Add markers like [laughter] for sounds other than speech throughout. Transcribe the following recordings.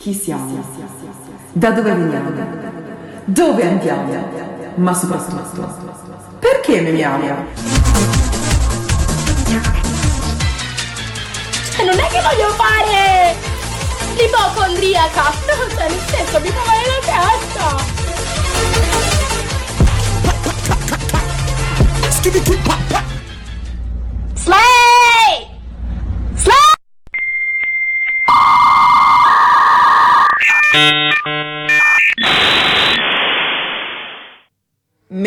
Chi siamo? Da dove veniamo? Dove andiamo? Ma soprattutto, perché memiamo? E non è che voglio fare l'ipocondriaca! No, cioè nel senso mi fa male la testa!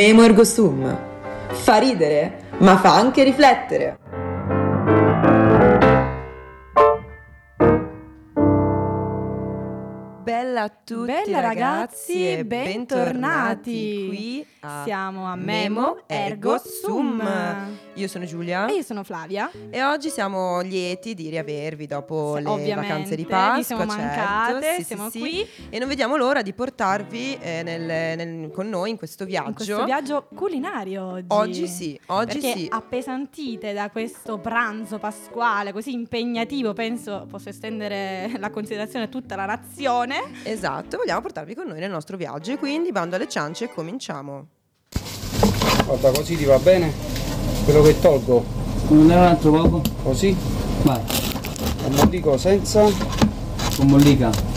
Memo ergo sum. Fa ridere, ma fa anche riflettere. A tutti Bella ragazzi e bentornati qui a Siamo a Memo Ergo Sum. Io sono Giulia E io sono Flavia. e oggi siamo lieti di riavervi dopo Sì, le vacanze di vi Pasqua. siamo certo. mancate, sì, siamo sì. qui. E non vediamo l'ora di portarvi eh, nel- nel- con noi in questo viaggio. In questo viaggio culinario oggi. Oggi sì, oggi Perché sì. appesantite da questo pranzo pasquale così impegnativo, penso posso estendere la considerazione a tutta la nazione. Esatto, vogliamo portarvi con noi nel nostro viaggio e quindi bando alle ciance cominciamo. Guarda, così ti va bene? Quello che tolgo, Non ne un altro poco? così, Vai, non dico senza. con mollica.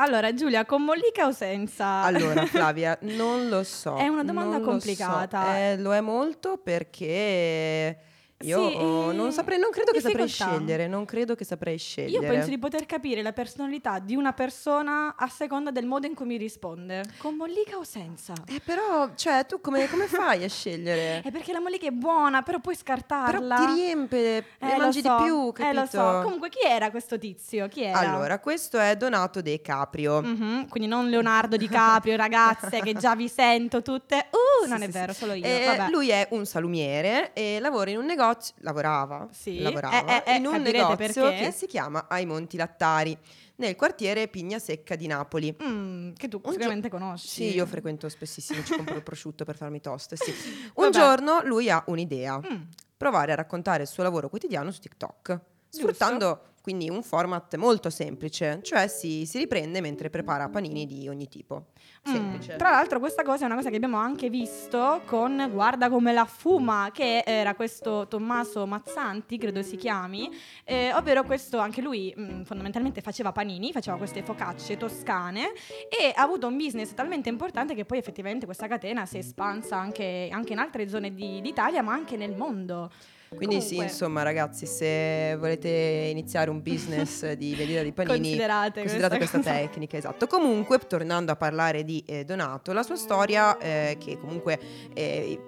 Allora, Giulia, con mollica o senza? Allora, [laughs] Flavia, non lo so. È una domanda non lo so. complicata. Eh, lo è molto perché io Sì, oh, non saprei, non credo che saprei scegliere, non credo che saprei scegliere. Io penso di poter capire la personalità di una persona a seconda del modo in cui mi risponde. Con mollica o senza? Eh, però, cioè, tu come, come [laughs] fai a scegliere? È perché la mollica è buona, però puoi però scartarla. ti riempie, Eh, ne mangi so, di più, capito? Eh, lo so. Comunque, chi era questo tizio? Chi era? Allora, questo è Donato De Caprio. Mhm, quindi non Leonardo DiCaprio, [laughs] ragazze, che già vi sento tutte. Uh, Sì, non sì, è vero, solo io. Eh, lui è un salumiere e lavora in un negozio. Lavorava. Sì. Lavorava Eh, eh, eh, in un capirete negozio perché. che si chiama Ai Monti Lattari, nel quartiere Pigna Secca di Napoli. Mm, che tu Un sicuramente conosci. Sì, io frequento spessissimo, ci compro il prosciutto per farmi toast. Sì. [laughs] Un Vabbè. giorno lui ha un'idea: Mm, provare a raccontare il suo lavoro quotidiano su TikTok, sfruttando quindi un format molto semplice, cioè si, si riprende mentre prepara panini di ogni tipo. mm. Semplice. Tra l'altro questa cosa è una cosa che abbiamo anche visto con Guarda come la fuma, che era questo Tommaso Mazzanti, credo si chiami, eh, ovvero questo, anche lui mm, fondamentalmente faceva panini, faceva queste focacce toscane e ha avuto un business talmente importante che poi effettivamente questa catena si è espansa anche, anche in altre zone di- d'Italia, ma anche nel mondo. Quindi sì, Comunque- insomma, ragazzi, se volete iniziare un business di vendita di panini, Considerate considerate questa questa, tecnica, esatto. Comunque, tornando a parlare di eh, Donato, la sua storia, eh, che comunque eh,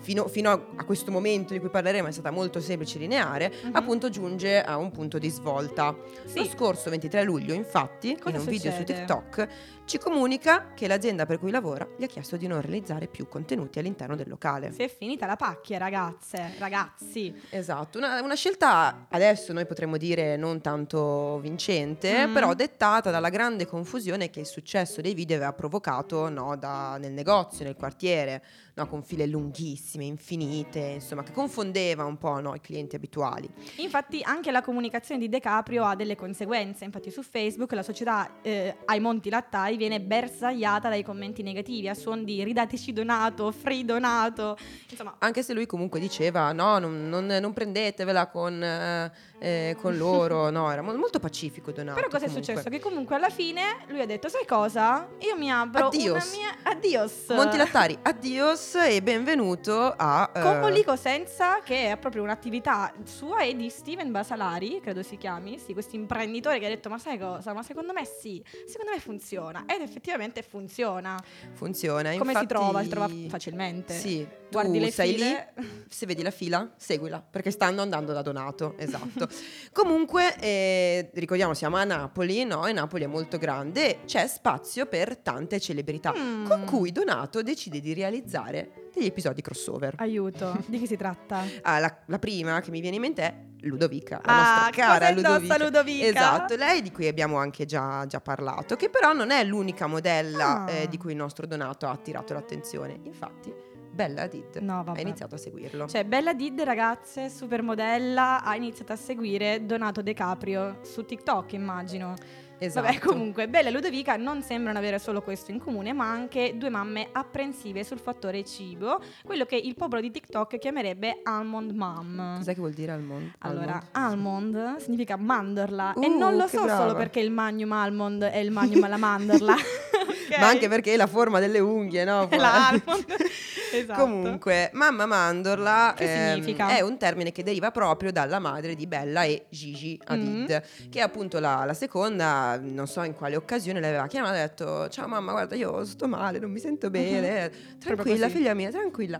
fino, fino a, a questo momento di cui parleremo è stata molto semplice e lineare, Mhm. appunto giunge a un punto di svolta. Sì. Lo scorso 23 luglio, infatti, Cosa in un video su succede? TikTok, ci comunica che l'azienda per cui lavora gli ha chiesto di non realizzare più contenuti all'interno del locale. Si è finita la pacchia, ragazze, ragazzi. Esatto, una, una scelta adesso noi potremmo dire non tanto vincente, Mm. però dettata dalla grande confusione che il successo dei video aveva provocato no, da- nel negozio, nel quartiere, no, con file lunghissime, infinite, insomma, che confondeva un po' no, i clienti abituali. Infatti anche la comunicazione di De Caprio ha delle conseguenze, infatti su Facebook la società eh, ai Monti Lattai viene bersagliata dai commenti negativi a suon di ridateci donato, free donato, insomma Anche se lui comunque diceva no, non, non- non prendetevela con, eh, eh, con loro, no, era mo- molto pacifico Donato. Però cosa è comunque. successo? Che comunque alla fine lui ha detto sai cosa? Io mi apro Addios. mia... Addios! Monti Lattari, addios e benvenuto a... eh, Con Mollico Senza, che è proprio un'attività sua e di Steven Basalari, credo si chiami, sì, questo imprenditore che ha detto ma sai cosa? Ma secondo me sì, secondo me funziona. Ed effettivamente funziona. funziona. Come si infatti- trova? Si trova facilmente. Sì, Guardi tu le sei file. lì, se vedi la fila, seguila, perché stanno andando da Donato, esatto. Comunque, eh, ricordiamo, siamo a Napoli, no? E Napoli è molto grande e c'è spazio per tante celebrità, Mm. con cui Donato decide di realizzare degli episodi crossover. Aiuto, [laughs] di chi si tratta? Ah, la, la prima che mi viene in mente è Ludovica, la Ah, nostra cara Ludovica. Ludovica? Esatto, lei di cui abbiamo anche già, già parlato, che però non è l'unica modella Ah. eh, di cui il nostro Donato ha attirato l'attenzione. Infatti, Bella Hadid No, ha vabbè. iniziato a seguirlo. Cioè, Bella Did, ragazze, supermodella, ha iniziato a seguire Donato De Caprio su TikTok, immagino. esatto. Vabbè, comunque, Bella e Ludovica non sembrano avere solo questo in comune, ma anche due mamme apprensive sul fattore cibo, quello che il popolo di TikTok chiamerebbe almond mom. Cos'è che vuol dire almond? Allora, almond significa mandorla e Uh, non lo so brava. solo perché il magnum almond è il magnum alla mandorla, [laughs] [laughs] Ma anche perché è la forma delle unghie, no? [laughs] [laughs] esatto. Comunque, mamma mandorla Che ehm, significa? è un termine che deriva proprio dalla madre di Bella e Gigi Hadid, Mm. che appunto la, la seconda, non so in quale occasione l'aveva chiamata e ha detto ciao mamma guarda io sto male, non mi sento bene, tranquilla figlia mia, tranquilla.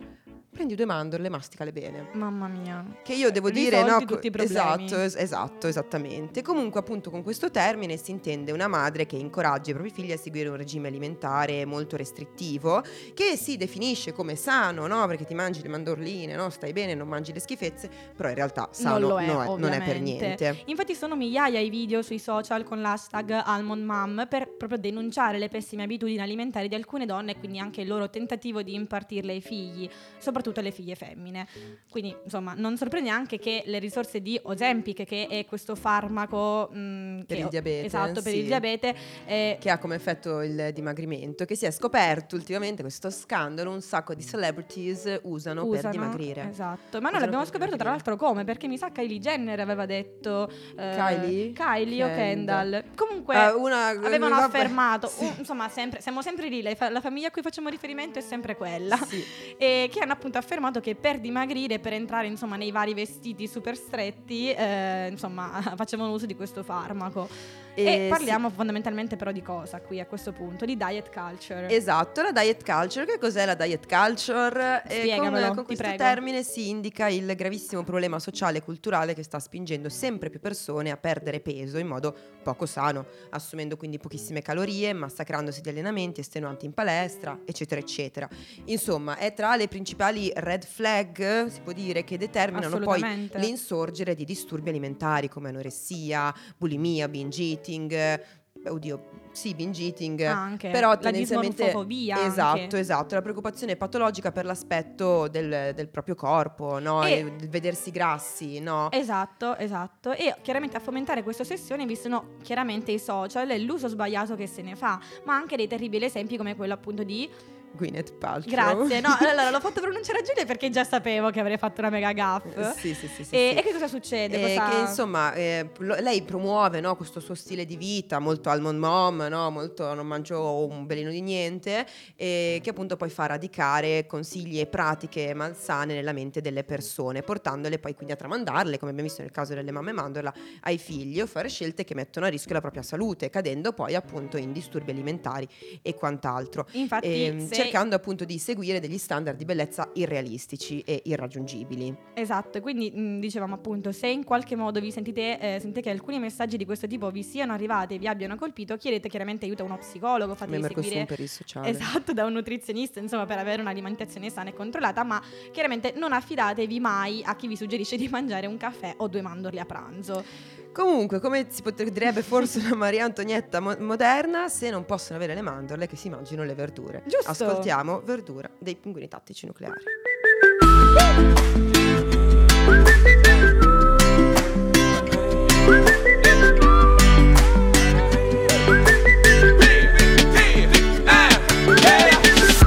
Prendi due mandorle, masticale bene. Mamma mia. Che io devo Risolti dire, no? tutti i problemi. Esatto, es- esatto, esattamente. Comunque, appunto, con questo termine si intende una madre che incoraggia i propri figli a seguire un regime alimentare molto restrittivo, che si definisce come sano, no? Perché ti mangi le mandorline, no? Stai bene, non mangi le schifezze, però in realtà sano non lo è, no, non è per niente. Infatti sono migliaia i video sui social con l'hashtag AlmondMom per proprio denunciare le pessime abitudini alimentari di alcune donne e quindi anche il loro tentativo di impartirle ai figli, soprattutto alle figlie femmine. Quindi insomma non sorprende anche che le risorse di Ozempic, che è questo farmaco mh, Per che- il diabete, esatto, per sì. il diabete, eh, Che ha come effetto il dimagrimento, che si è scoperto ultimamente questo scandalo, un sacco di celebrities usano, per usano. dimagrire. Esatto, ma noi l'abbiamo per scoperto tra dimagrire. l'altro come? Perché mi sa Kylie Jenner aveva detto eh, Kylie? Kylie o Kendall. Comunque Ah, una- avevano vabbè, affermato, [laughs] sì. uh, insomma, sempre, siamo sempre lì, la famiglia a cui facciamo riferimento è sempre quella. Sì. [laughs] E che hanno appunto affermato che per dimagrire, per entrare insomma nei vari vestiti super stretti, eh, insomma, [laughs] facevano uso di questo farmaco. E, E parliamo fondamentalmente però di cosa qui a questo punto? Di diet culture. Esatto, la diet culture. Che cos'è la diet culture? Spiegamelo, con, con ti questo prego. termine si indica il gravissimo problema sociale e culturale che sta spingendo sempre più persone a perdere peso in modo poco sano, assumendo quindi pochissime calorie, massacrandosi di allenamenti estenuanti in palestra, eccetera, eccetera. Insomma, è tra le principali red flag, si può dire, che determinano poi l'insorgere di disturbi alimentari come anoressia, bulimia, binge eating. eh, Oddio, sì, binge eating. Anche Però la tendenzialmente dismorfofobia esatto, anche. esatto, la preoccupazione patologica per l'aspetto del, del proprio corpo, no? E il vedersi grassi, no? Esatto, esatto. E chiaramente a fomentare questa ossessione vi sono chiaramente i social e l'uso sbagliato che se ne fa, ma anche dei terribili esempi come quello appunto di Gwyneth Paltrow. Grazie. No, [laughs] allora l'ho fatto pronunciare a Giulia perché già sapevo che avrei fatto una mega gaff. Sì, sì, sì, sì, e, sì. e che cosa succede? Eh, Cosa- Che insomma, eh, lo- lei promuove no, questo suo stile di vita molto almond mom, no, molto non mangio un belino di niente, e che appunto poi fa radicare consigli e pratiche malsane nella mente delle persone, portandole poi quindi a tramandarle, come abbiamo visto nel caso delle mamme mandorla, ai figli o fare scelte che mettono a rischio la propria salute, cadendo poi appunto in disturbi alimentari e quant'altro. Infatti, Ehm, se- cercando appunto di seguire degli standard di bellezza irrealistici e irraggiungibili. Esatto, quindi mh, dicevamo appunto, se in qualche modo vi sentite, eh, sentite che alcuni messaggi di questo tipo vi siano arrivati e vi abbiano colpito, chiedete chiaramente aiuto a uno psicologo, fatevi Member seguire per il sociale. Esatto, da un nutrizionista, insomma, per avere un'alimentazione sana e controllata, ma chiaramente non affidatevi mai a chi vi suggerisce di [laughs] mangiare un caffè o due mandorle a pranzo. Comunque, come si potrebbe forse [laughs] una Maria Antonietta mo- moderna, se non possono avere le mandorle, che si mangino le verdure. Giusto. Ascoltiamo Verdura dei pinguini tattici nucleari.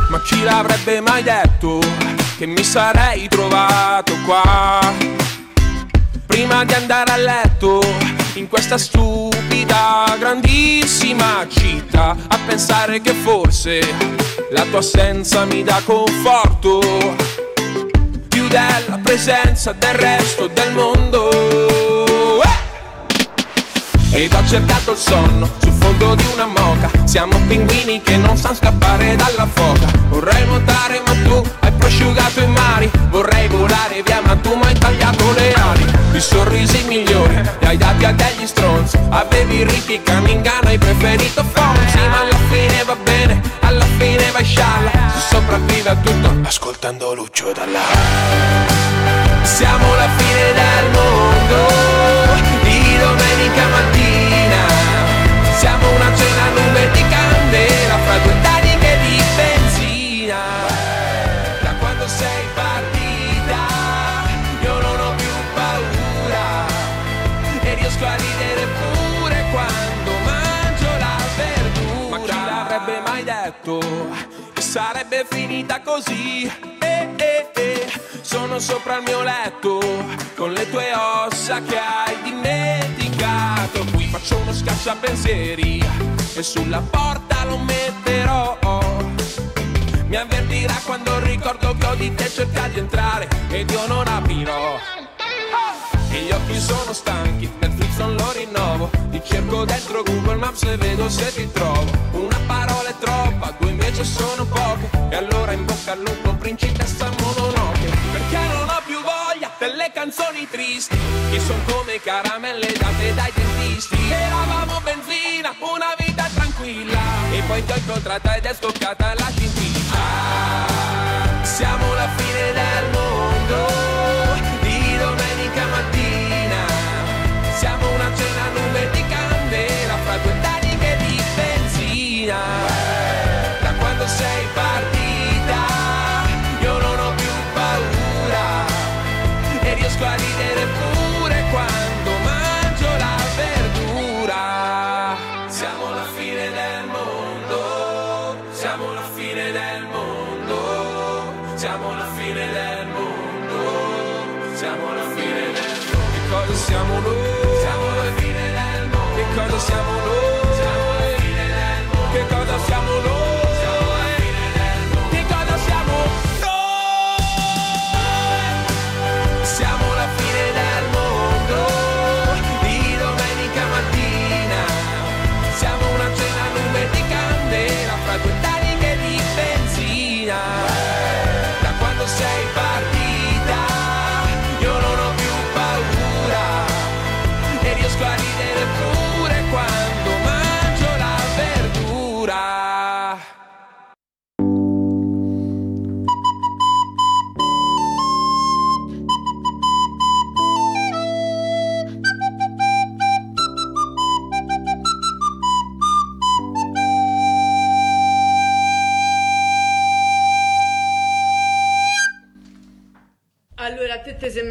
Ma chi l'avrebbe mai detto che mi sarei trovato qua? Prima di andare a letto in questa stupida grandissima città a pensare che forse la tua assenza mi dà conforto più della presenza del resto del mondo. Eh! Ed ho cercato il sonno sul fondo di una moca Siamo pinguini che non sanno scappare dalla foca Vorrei nuotare ma tu hai prosciugato i mari Vorrei volare via ma tu mi hai tagliato le ali Sorrisi migliori. Li hai dati a degli stronzi Avevi ricchi Caningano hai preferito Fonzi Ma alla fine va bene, alla fine vai scialla. Si sopravvive a tutto ascoltando Lucio Dalla. Siamo la fine del mondo di domenica mattina. Siamo una cena a nube di candela fra due letto e sarebbe finita così. Eh, eh, eh. Sono sopra il mio letto con le tue ossa che hai dimenticato. Qui faccio uno scacciapensieri e sulla porta lo metterò. Mi avvertirà quando ricordo che ho di te cerca di entrare ed io non aprirò. E gli occhi sono stanchi, Non lo rinnovo. Ti cerco dentro Google Maps e vedo se ti trovo. Una parola è troppa, due invece sono poche. E allora in bocca al lupo, principessa Mononoke. Perché non ho più voglia delle canzoni tristi Che sono come caramelle date dai dentisti. Eravamo benzina, una vita tranquilla. E poi ti ho incontrata ed è scoccata la scintilla. Ah, Siamo la fine del mondo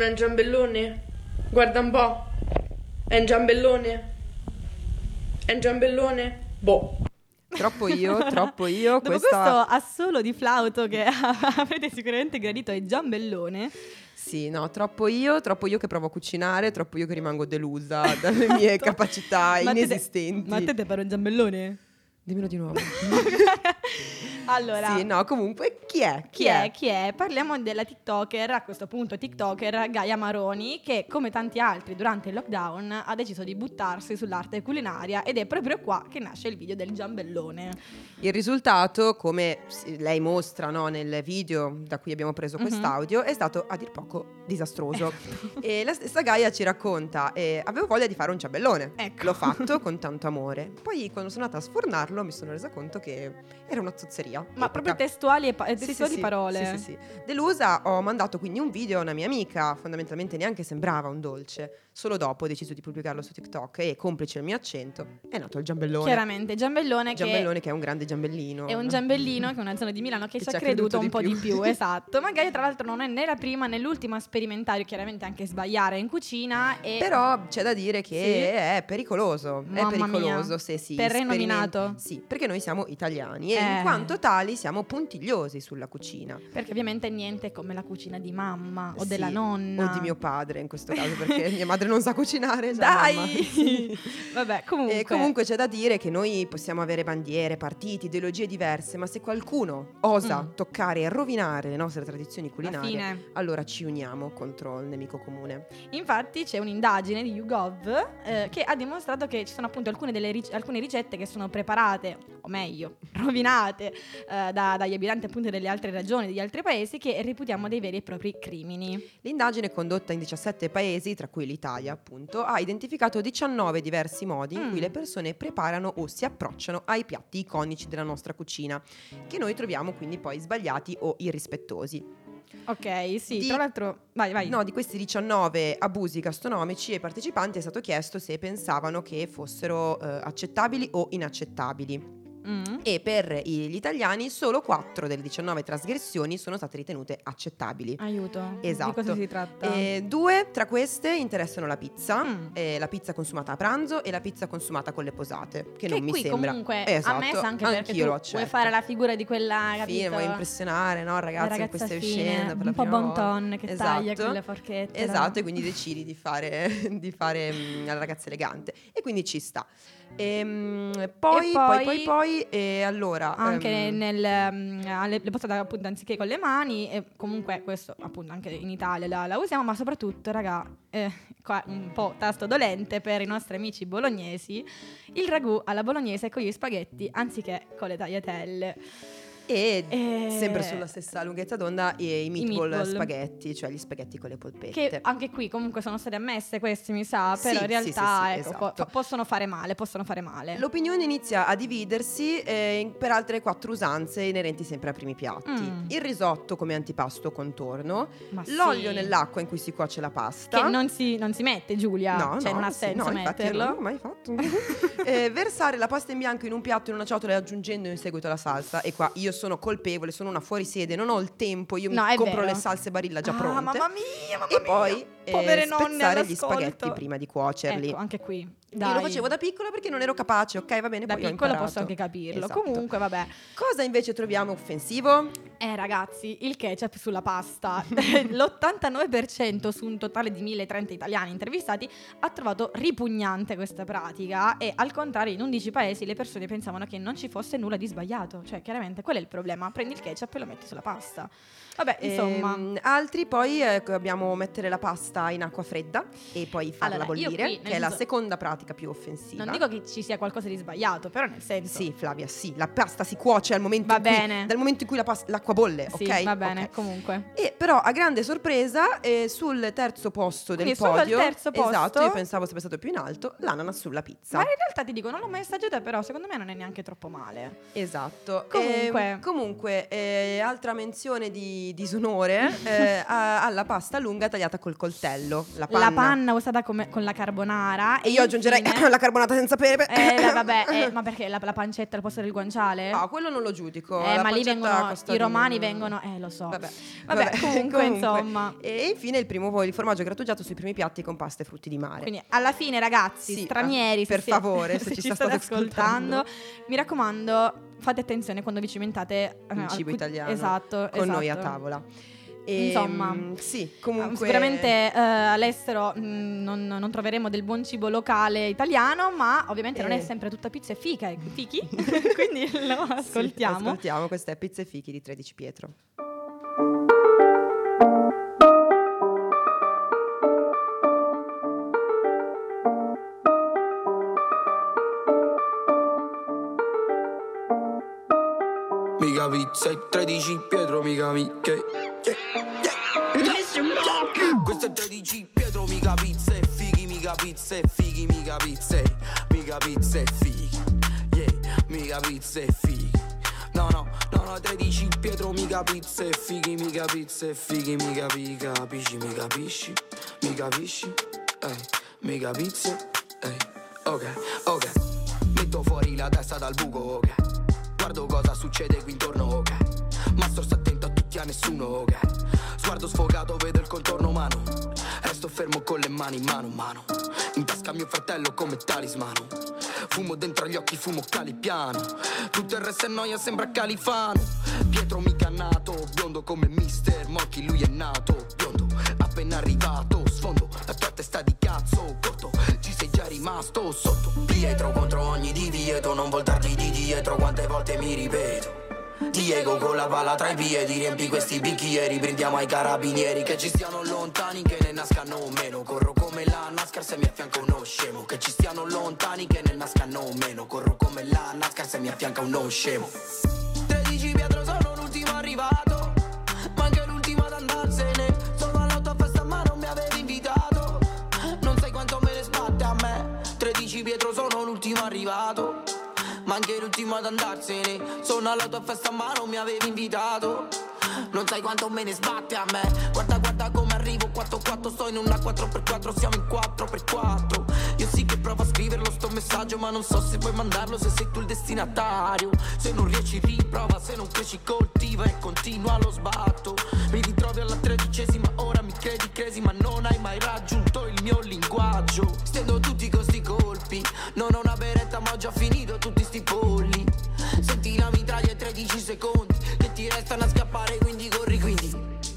ti sembra un giambellone? Guarda un po'. È un giambellone? È un giambellone? Boh. Troppo io, troppo io. Dopo questa... questo assolo di flauto che [laughs] avrete sicuramente gradito ai giambellone, Sì, no, troppo io, troppo io che provo a cucinare, troppo io che rimango delusa [laughs] dalle mie capacità Ma te te- inesistenti. Ma a te te pare un giambellone? Dimmelo di nuovo. [laughs] Allora, Sì, no, comunque chi è? Chi è? Chi è? Parliamo della TikToker, a questo punto TikToker Gaia Maroni, che come tanti altri durante il lockdown ha deciso di buttarsi sull'arte culinaria ed è proprio qua che nasce il video del giambellone. Il risultato, come lei mostra no, nel video da cui abbiamo preso Mhm. quest'audio, è stato a dir poco disastroso. [laughs] Esatto. e la stessa Gaia ci racconta: eh, Avevo voglia di fare un ciambellone. Ecco. L'ho fatto [laughs] con tanto amore. Poi, quando sono andata a sfornarlo, mi sono resa conto che era una zozzeria. Ma Epica. proprio testuali, e pa- testuali sì. parole. Sì, sì, sì. Delusa, ho mandato quindi un video a una mia amica, fondamentalmente neanche sembrava un dolce. Solo dopo ho deciso di pubblicarlo su TikTok e, complice il mio accento, è nato il giambellone. Chiaramente, giambellone, Giambellone che è un grande giambellino. che è un giambellino, che è una zona di Milano che, Che ci ha creduto, creduto un di po' più. di più, [laughs] esatto. Magari tra l'altro non è né la prima né l'ultima a sperimentare, chiaramente anche sbagliare in cucina e... Però c'è da dire che Sì. è pericoloso. Mamma è pericoloso mia. se si Terreno sperimenta- minato. Sì, perché noi siamo italiani e Eh. in quanto tali siamo puntigliosi sulla cucina. Perché ovviamente niente come la cucina di mamma o Sì, della nonna. O di mio padre in questo caso, perché mia madre non sa cucinare. Dai! [laughs] Vabbè, comunque. E comunque c'è da dire che noi possiamo avere bandiere, partiti, ideologie diverse, ma se qualcuno osa Mm. toccare e rovinare le nostre tradizioni culinarie, allora ci uniamo contro il nemico comune. Infatti c'è un'indagine di YouGov eh, che ha dimostrato che ci sono appunto alcune, delle ric- alcune ricette che sono preparate, o meglio, [laughs] rovinate eh, da- dagli abitanti appunto delle altre regioni, degli altri paesi, che reputiamo dei veri e propri crimini. L'indagine condotta in 17 paesi, tra cui l'Italia appunto, ha identificato 19 diversi modi in Mm. cui le persone preparano o si approcciano ai piatti iconici della nostra cucina, che noi troviamo quindi poi sbagliati o irrispettosi. Ok, sì, Di- tra l'altro... Vai, vai. No, di questi 19 abusi gastronomici ai partecipanti è stato chiesto se pensavano che fossero eh, accettabili o inaccettabili. Mm. e per gli italiani solo 4 delle 19 trasgressioni sono state ritenute accettabili. Aiuto. Esatto. Di cosa si tratta? E due tra queste interessano la pizza, Mm. eh, la pizza consumata a pranzo e la pizza consumata con le posate, che, non mi qui sembra. comunque esatto, a me sa anche perché tu accetto. vuoi fare la figura di quella Fine, capito? vuoi impressionare, no, ragazzi, la in ragazza queste fine, la un po' bon ton che taglia Esatto. con le forchette. Esatto, e quindi decidi di fare, [laughs] di fare mm, la ragazza elegante. E quindi ci sta. Ehm, poi, E poi, poi- poi, poi, e allora... anche ehm, nel mm, alle- le posate appunto anziché con le mani e comunque questo appunto anche in Italia la, la usiamo ma soprattutto raga eh, qua un po' tasto dolente per i nostri amici bolognesi il ragù alla bolognese con gli spaghetti anziché con le tagliatelle E E- sempre sulla stessa lunghezza d'onda e i meatball, meatball. spaghetti, cioè gli spaghetti con le polpette. che anche qui comunque sono state ammesse questi mi sa Sì, però in sì, realtà sì, sì, ecco, po- esatto. possono fare male possono fare male L'opinione inizia a dividersi eh, in- per altre quattro usanze inerenti sempre ai primi piatti. Mm. Il risotto come antipasto contorno, Ma l'olio nell'acqua in cui si cuoce la pasta. che non si, non si mette Giulia No, cioè no, non ha senso no, metterlo non l'ho mai fatto. [laughs] Eh, versare la pasta in bianco in un piatto in una ciotola e aggiungendo in seguito la salsa. E qua io sono colpevole, sono una fuorisede, non ho il tempo, io No, mi compro vero. le salse barilla già Ah, pronte. mamma mia, mamma e poi mia. eh, Povere nonne spezzare gli all'ascolto. spaghetti prima di cuocerli. Ecco, anche qui. Io Dai. lo facevo da piccola perché non ero capace, ok? Va bene, Da poi piccola posso anche capirlo. Esatto. Comunque, vabbè. Cosa invece troviamo offensivo? Eh, ragazzi, il ketchup sulla pasta. [laughs] L'89% su un totale di 1030 italiani intervistati ha trovato ripugnante questa pratica e al contrario in 11 paesi le persone pensavano che non ci fosse nulla di sbagliato. Cioè, chiaramente, qual è il problema? Prendi il ketchup e lo metti sulla pasta. Vabbè, insomma... Ehm, altri poi eh, abbiamo mettere la pasta in acqua fredda e poi farla Allora, bollire, qui, che è la senso- seconda pratica più offensiva. Non dico che ci sia qualcosa di sbagliato, però nel senso... Sì, Flavia, sì, la pasta si cuoce al momento Va in cui, bene. dal momento in cui la pas- l'acqua bolle, Sì, ok? va bene, Ok. comunque. E però a grande sorpresa eh, sul terzo posto del Quindi al podio, terzo posto? esatto, io pensavo sarebbe stato più in alto, l'ananas sulla pizza. Ma in realtà ti dico, non l'ho mai assaggiata, però secondo me non è neanche troppo male. Esatto. Comunque. Ehm, comunque, eh, altra menzione di disonore eh, alla pasta lunga tagliata col coltello, la panna. La panna usata come- con la carbonara. E io aggiungerei [laughs] la carbonata senza pepe. Eh, la- vabbè, eh, [laughs] ma perché la, la pancetta al posto del guanciale? No, quello non lo giudico. eh, ma lì vengono, i romani meno. vengono, eh, lo so. Vabbè, Vabbè, comunque, [laughs] insomma. E infine il primo il formaggio grattugiato sui primi piatti con pasta e frutti di mare. Quindi alla fine, ragazzi, Sì, stranieri, ah, per se- favore, se ci state ascoltando. mi raccomando, fate attenzione quando vi cimentate eh, Il al cibo italiano Esatto, con noi a esatto. tavola. E, Insomma, mm, sì, Ah, comunque Sicuramente eh, all'estero mh, non, non troveremo del buon cibo locale italiano, ma ovviamente non Eh. è sempre tutta pizza e fica, fichi, [laughs] [laughs] quindi lo Sì, ascoltiamo. ascoltiamo, questa è Pizza e Fichi di 13 Pietro. Mica pizza e 13 Pietro, mica mica. Questo è 13 Pietro, mica pizza e fighi, mica pizza e fighi, mica pizza mica pizza e fighi. Yeah, mica pizza e fighi. No, no, no, no, 13 Pietro, mica pizza e fighi, mica pizza e fighi, mica mi capisci, mi capisci, mi capisci? Ehi, mi capisci? Ehi, ok, ok. Metto fuori la testa dal buco, ok. Guardo cosa succede qui intorno, ok. Mastro sta attento a tutti a nessuno, ok. Sguardo sfogato, vedo il contorno umano. Resto fermo con le mani in mano, mano. In tasca mio fratello come talismano. Fumo dentro gli occhi, fumo calipiano. Tutto il resto è noia, sembra califano. Pietro mica nato, biondo come mister Mochi, lui è nato, biondo. Appena arrivato, sfondo la tua testa di cazzo, corto. Ci sei già rimasto sotto. Pietro contro ogni divieto, non voltarti di dietro, quante volte mi ripeto. Diego con la palla tra i piedi Riempi questi bicchieri Brindiamo ai carabinieri Che ci stiano lontani Che ne nascano meno. Corro come la NASCAR Se mi affianca uno scemo. Che ci stiano lontani Che ne nascano meno. Corro come la NASCAR Se mi affianca uno scemo. 13 Pietro sono l'ultimo arrivato. Ma anche l'ultimo ad andarsene. Sono alla tua festa ma non mi avevi invitato. Non sai quanto me ne sbatte a me. 13 Pietro sono l'ultimo arrivato ma anche l'ultimo ad andarsene. Sono alla tua festa ma non mi avevi invitato. Non sai quanto me ne sbatte a me. Guarda guarda come arrivo. 4-4 sto in una 4x4 Siamo in 4x4 Io sì che provo a scriverlo sto messaggio Ma non so se puoi mandarlo se sei tu il destinatario. Se non riesci riprova, se non cresci coltiva E continua lo sbatto. Mi ritrovi alla tredicesima ora mi credi cresi Ma non hai mai raggiunto il mio linguaggio. Stendo tutti con sti colpi Non ho una beretta ma ho già finito tutti sti polli. Senti la mitraglia e 13 secondi Che ti restano a scappare quindi corri quindi.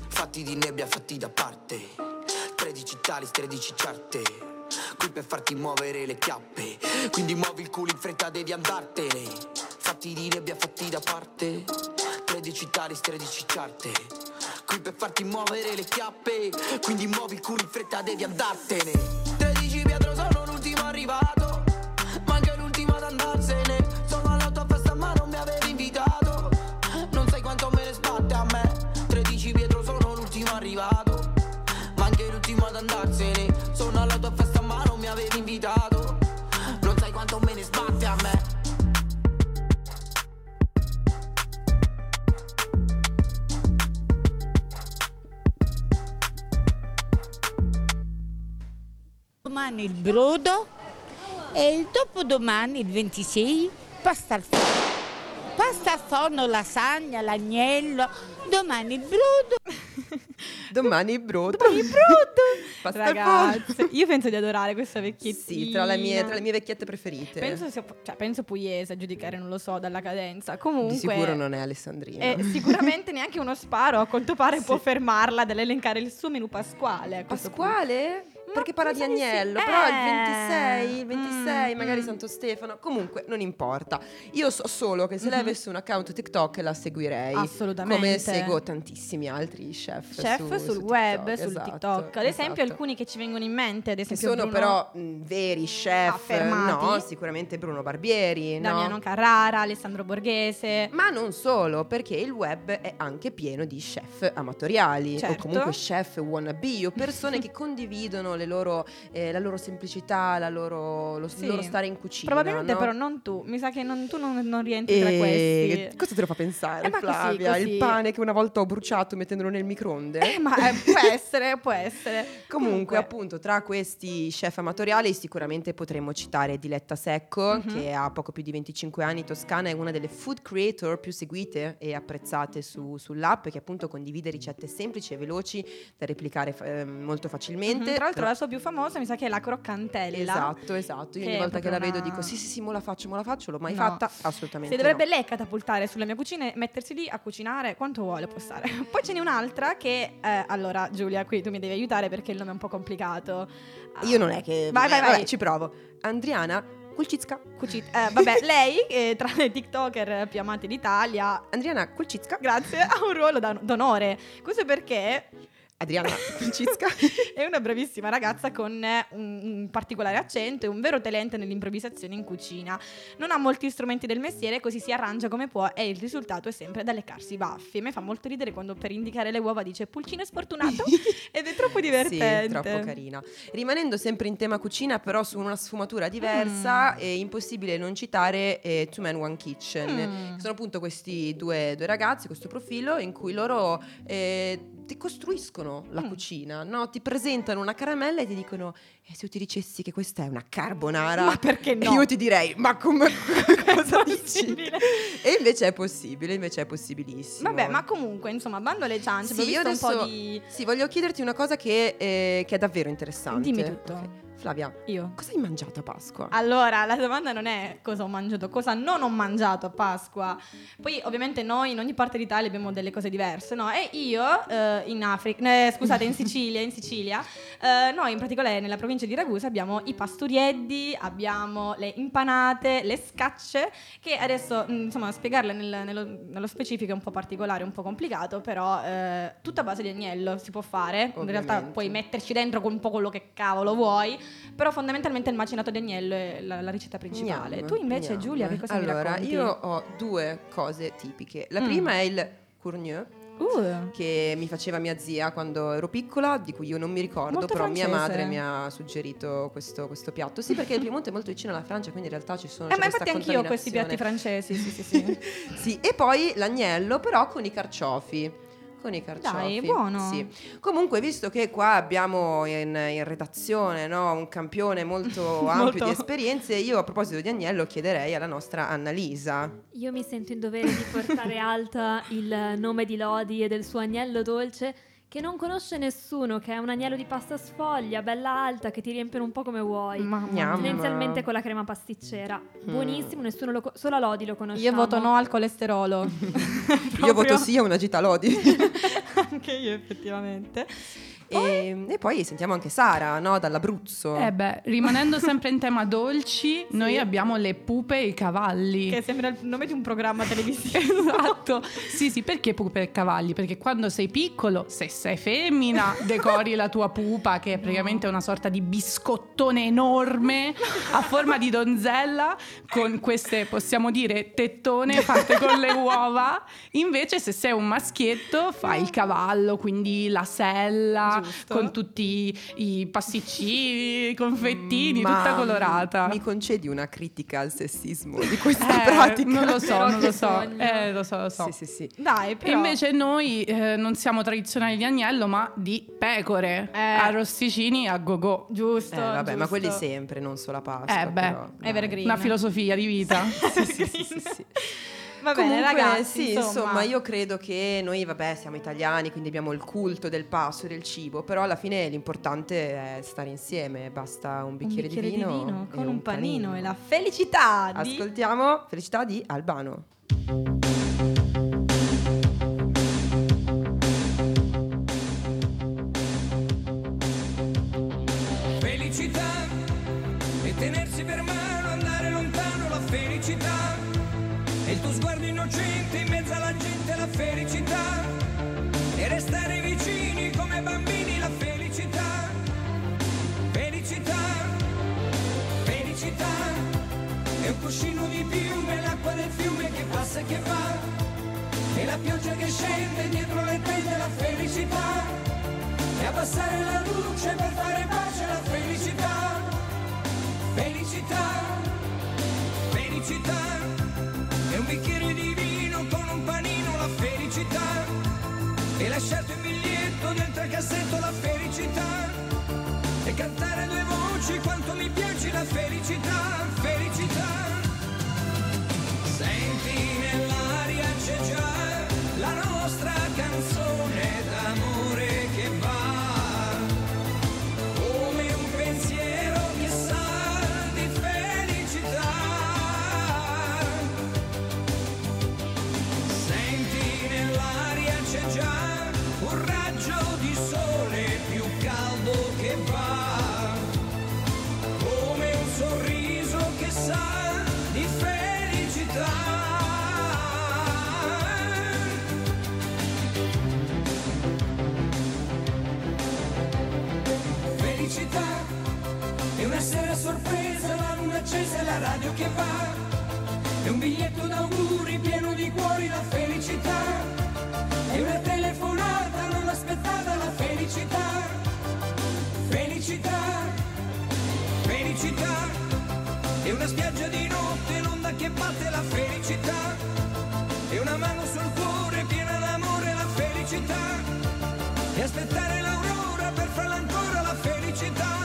Fatti di nebbia, fatti da parte. 13 tali, 13 carte Qui per farti muovere le chiappe. Quindi muovi il culo in fretta, devi andartene. Fatti di nebbia, fatti da parte. 13 tali, 13 carte Qui per farti muovere le chiappe. Quindi muovi il culo in fretta, devi andartene. 13 Pietro, sono l'ultimo arrivato Domani il brodo e il dopodomani, il 26, pasta al forno. Pasta al forno, lasagna, l'agnello. Domani il brodo. [laughs] Domani il brodo. Domani il brodo. [laughs] Ragazze, io penso di adorare questa vecchiettina. Sì, tra le, mie, tra le mie vecchiette preferite. Penso, sia, cioè, penso pugliese a giudicare, non lo so, dalla cadenza. Comunque, Di sicuro non è Alessandrina. eh, sicuramente neanche uno sparo, a quanto pare, [laughs] può fermarla dall'elencare il suo menù pasquale. questo punto. Perché parla di di sì. agnello, però il Eh. 26, il 26, Mm, magari mm. Santo Stefano, comunque non importa. Io so solo che se lei Mhm. avesse un account TikTok la seguirei. Assolutamente. Come seguo tantissimi altri chef. Chef su- sul su web, TikTok, sul esatto, TikTok. Ad esempio, esatto. alcuni che ci vengono in mente, ad Che esempio sono Bruno, però mh, veri chef, Affermati. no, sicuramente Bruno Barbieri, no? Damiano Carrara, Alessandro Borghese. Ma non solo, perché il web è anche pieno di chef amatoriali Certo. o comunque chef wannabe o persone [laughs] che condividono le loro, eh, la loro semplicità, la loro, lo, Sì. il loro stare in cucina. Probabilmente no? però non tu, mi sa che non- tu non, non rientri tra questi. E cosa te lo fa pensare, Eh, ma così, Flavia? così. Il pane che una volta ho bruciato mettendolo nel microonde? Eh, ma eh, può [laughs] essere, può essere. Comunque, appunto, tra questi chef amatoriali sicuramente potremmo citare Diletta Secco, Mhm. che ha poco più di 25 anni, toscana, è una delle food creator più seguite e apprezzate su- sull'app, che appunto condivide ricette semplici e veloci da replicare eh, molto facilmente. Mhm, Tra l'altro Tra- la sua più famosa mi sa che è la croccantella. Esatto, esatto. Io ogni volta che la vedo dico sì, sì, sì, mo la faccio, mo la faccio, l'ho mai No. fatta? Assolutamente Si dovrebbe no. lei catapultare sulla mia cucina e mettersi lì a cucinare quanto vuole può stare. [laughs] Poi ce n'è un'altra che, eh, allora Giulia, qui tu mi devi aiutare perché il nome è un po' complicato. Ah, Io non è che... Vai, vai, eh, vabbè, vai. ci provo. Andriana Kulcicka. Cucit- eh, vabbè, [laughs] lei, eh, tra le TikToker più amate d'Italia, Andriana Kulcicka. grazie, [laughs] ha un ruolo da- d'onore. Questo perché Adriana [laughs] Kulcicka. è una bravissima ragazza con un, un particolare accento e un vero talento nell'improvvisazione in cucina. Non ha molti strumenti del mestiere, così si arrangia come può e il risultato è sempre da leccarsi i baffi. A me fa molto ridere quando per indicare le uova dice pulcino sfortunato [laughs] ed è troppo divertente. Sì, troppo carina. Rimanendo sempre in tema cucina, però su una sfumatura diversa, Mm. è impossibile non citare eh, Two Men One Kitchen. Mm. Sono appunto questi due, due ragazzi, questo profilo in cui loro eh, ti costruiscono la Mm. cucina, no? Ti presentano una caramella e ti dicono: "E se io ti dicessi che questa è una carbonara? Ma perché [laughs] no? io ti direi: Ma come [laughs] [laughs] cosa dici? E invece è possibile, invece è possibilissimo. Vabbè, ma comunque, insomma, bando alle ciance, Sì, io visto un po' adesso- di... Sì, voglio chiederti una cosa che, eh, che è davvero interessante. Dimmi tutto. Ok. Flavia, Io. cosa hai mangiato a Pasqua? Allora, la domanda non è cosa ho mangiato, cosa non ho mangiato a Pasqua. Poi, ovviamente, noi in ogni parte d'Italia abbiamo delle cose diverse, no? E io eh, in Africa, eh, scusate, in Sicilia, in Sicilia, eh, noi in particolare nella provincia di Ragusa abbiamo i pasturieddi, abbiamo le impanate, le scacce, che adesso, mh, insomma, spiegarle nel- nello, nello specifico è un po' particolare, un po' complicato, però eh, tutta a base di agnello si può fare. In realtà Ovviamente. puoi metterci dentro con un po' quello che cavolo vuoi. Però fondamentalmente il macinato di agnello è la, la ricetta principale. Nyam, tu invece, nyam. Giulia, che cosa mi allora, io ho due cose tipiche. La Mm. prima è il courgneux, Uh, che mi faceva mia zia quando ero piccola, di cui io non mi ricordo, Molto però mia francese. madre mi ha suggerito questo, questo piatto. Sì, perché il Piemonte è molto vicino alla Francia, quindi in realtà ci sono... eh, ma infatti anch'io ho questi piatti francesi, sì, sì, sì. [laughs] Sì, e poi l'agnello, però con i carciofi. Con i carciofi. Dai, buono. Sì. Comunque, visto che qua abbiamo in, in redazione no, un campione molto [laughs] ampio Molto. di esperienze, io a proposito di agnello chiederei alla nostra Annalisa. Io mi sento in dovere di portare [laughs] alta il nome di Lodi e del suo agnello dolce che non conosce nessuno, che è un agnello di pasta sfoglia, bella alta, che ti riempiono un po' come vuoi. Mamma. Tendenzialmente con la crema pasticcera. Buonissimo, nessuno lo co- solo a Lodi lo conosce. Io voto no al colesterolo. [laughs] Io voto sì a una gita Lodi. [laughs] Anche io effettivamente. E, e poi sentiamo anche Sara, no, dall'Abruzzo. Eh beh, rimanendo sempre in tema dolci, [laughs] noi abbiamo le pupe e i cavalli. Che sembra il nome di un programma televisivo. [laughs] Esatto, sì sì, perché pupe e cavalli? Perché quando sei piccolo, se sei femmina, [laughs] decori la tua pupa che è praticamente una sorta di biscottone enorme a forma di donzella con queste, possiamo dire, tettone fatte con le uova. Invece se sei un maschietto fai il cavallo, quindi la sella Giusto. con tutti i pasticcini, i confettini, Ma tutta colorata. Mi concedi una critica al sessismo di [laughs] questa Eh, pratica? non lo so, Però non lo so. Eh, lo so, lo so. Sì, sì, sì. Dai, E però. invece noi eh, non siamo tradizionali di agnello, ma di pecore, Eh. arrosticini a go-go. Giusto. Eh, vabbè, ma giusto. quelli sempre, non solo a Pasqua. Eh, beh, però. Evergreen. Una filosofia di vita. [laughs] Sì, sì, sì, sì, sì. [laughs] Va bene, Comunque, ragazzi. sì, insomma. io credo che noi, vabbè, siamo italiani, quindi abbiamo il culto del pasto e del cibo, però alla fine l'importante è stare insieme, basta un un bicchiere, bicchiere di, vino con un panino, e la felicità di Ascoltiamo Felicità di Albano. Cuscino di piume, l'acqua del fiume che passa e che va. E la pioggia che scende dietro le tende la felicità e abbassare la luce per fare pace alla felicità. Felicità, felicità, è un bicchiere di vino con un panino la felicità. E lasciarti un biglietto dentro il cassetto la felicità. E cantare due voci quanto mi piace la felicità, felicità. Accesa la radio che va. È un biglietto d'auguri pieno di cuori, la felicità. È una telefonata non aspettata, la felicità. Felicità, felicità. È una spiaggia di notte, l'onda che batte la felicità. È una mano sul cuore piena d'amore, la felicità. E aspettare l'aurora per farla ancora la felicità.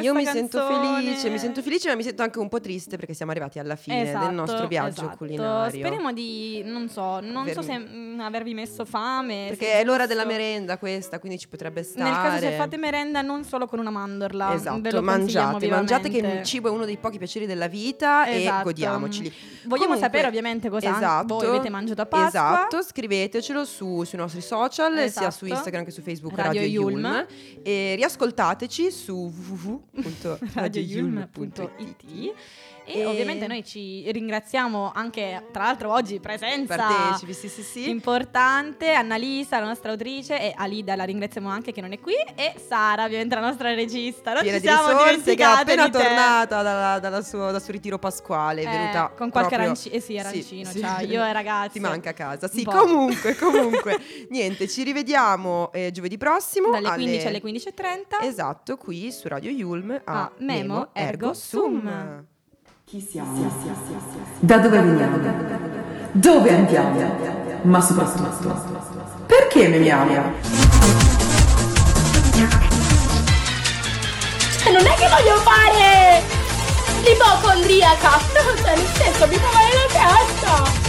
Questa Io mi canzone. sento felice, mi sento felice, ma mi sento anche un po' triste perché siamo arrivati alla fine Esatto, del nostro viaggio esatto. culinario. Speriamo di, non so, non so Avervi- se mm, avervi messo fame. Perché è l'ora della giusto. merenda questa, quindi ci potrebbe stare. Nel caso se fate merenda non solo con una mandorla, Esatto, mangiate, mangiate che il cibo è uno dei pochi piaceri della vita Esatto. e godiamoceli. Vogliamo Comunque, sapere ovviamente cosa esatto, voi avete mangiato a Pasqua. Esatto, scrivetecelo su- sui nostri social, sia Esatto. su Instagram che su Facebook Radio Radio, Yulm. Yulm. E riascoltateci su www.radioyulm.it [laughs] E, ovviamente noi ci ringraziamo anche, tra l'altro oggi presenza Partecipi, sì, sì, sì. importante, Annalisa, la nostra autrice, e Alida la ringraziamo anche che non è qui, e Sara, ovviamente la nostra regista. Non piena ci siamo risorse che è appena di tornata dalla- dalla suo- dal suo ritiro pasquale, è Eh, venuta con qualche proprio- aranci- eh sì, arancino, sì. cioè, io e [laughs] ragazzi. Ti manca a casa. Sì, comunque, [laughs] comunque. Niente, ci rivediamo eh, giovedì prossimo Dalle 15 alle 15.30. Esatto, qui su Radio Yulm a, A Memo Ergo Sum. Chi siamo? Da dove veniamo? Dove andiamo? Ma soprattutto, perché memiamo? Non è che voglio fare l'ipocondriaca, cioè nel senso mi fa male la testa.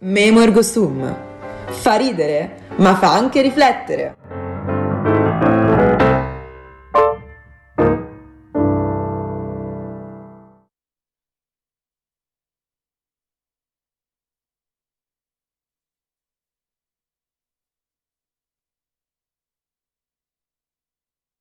Memo ergo sum. Fa ridere, ma fa anche riflettere.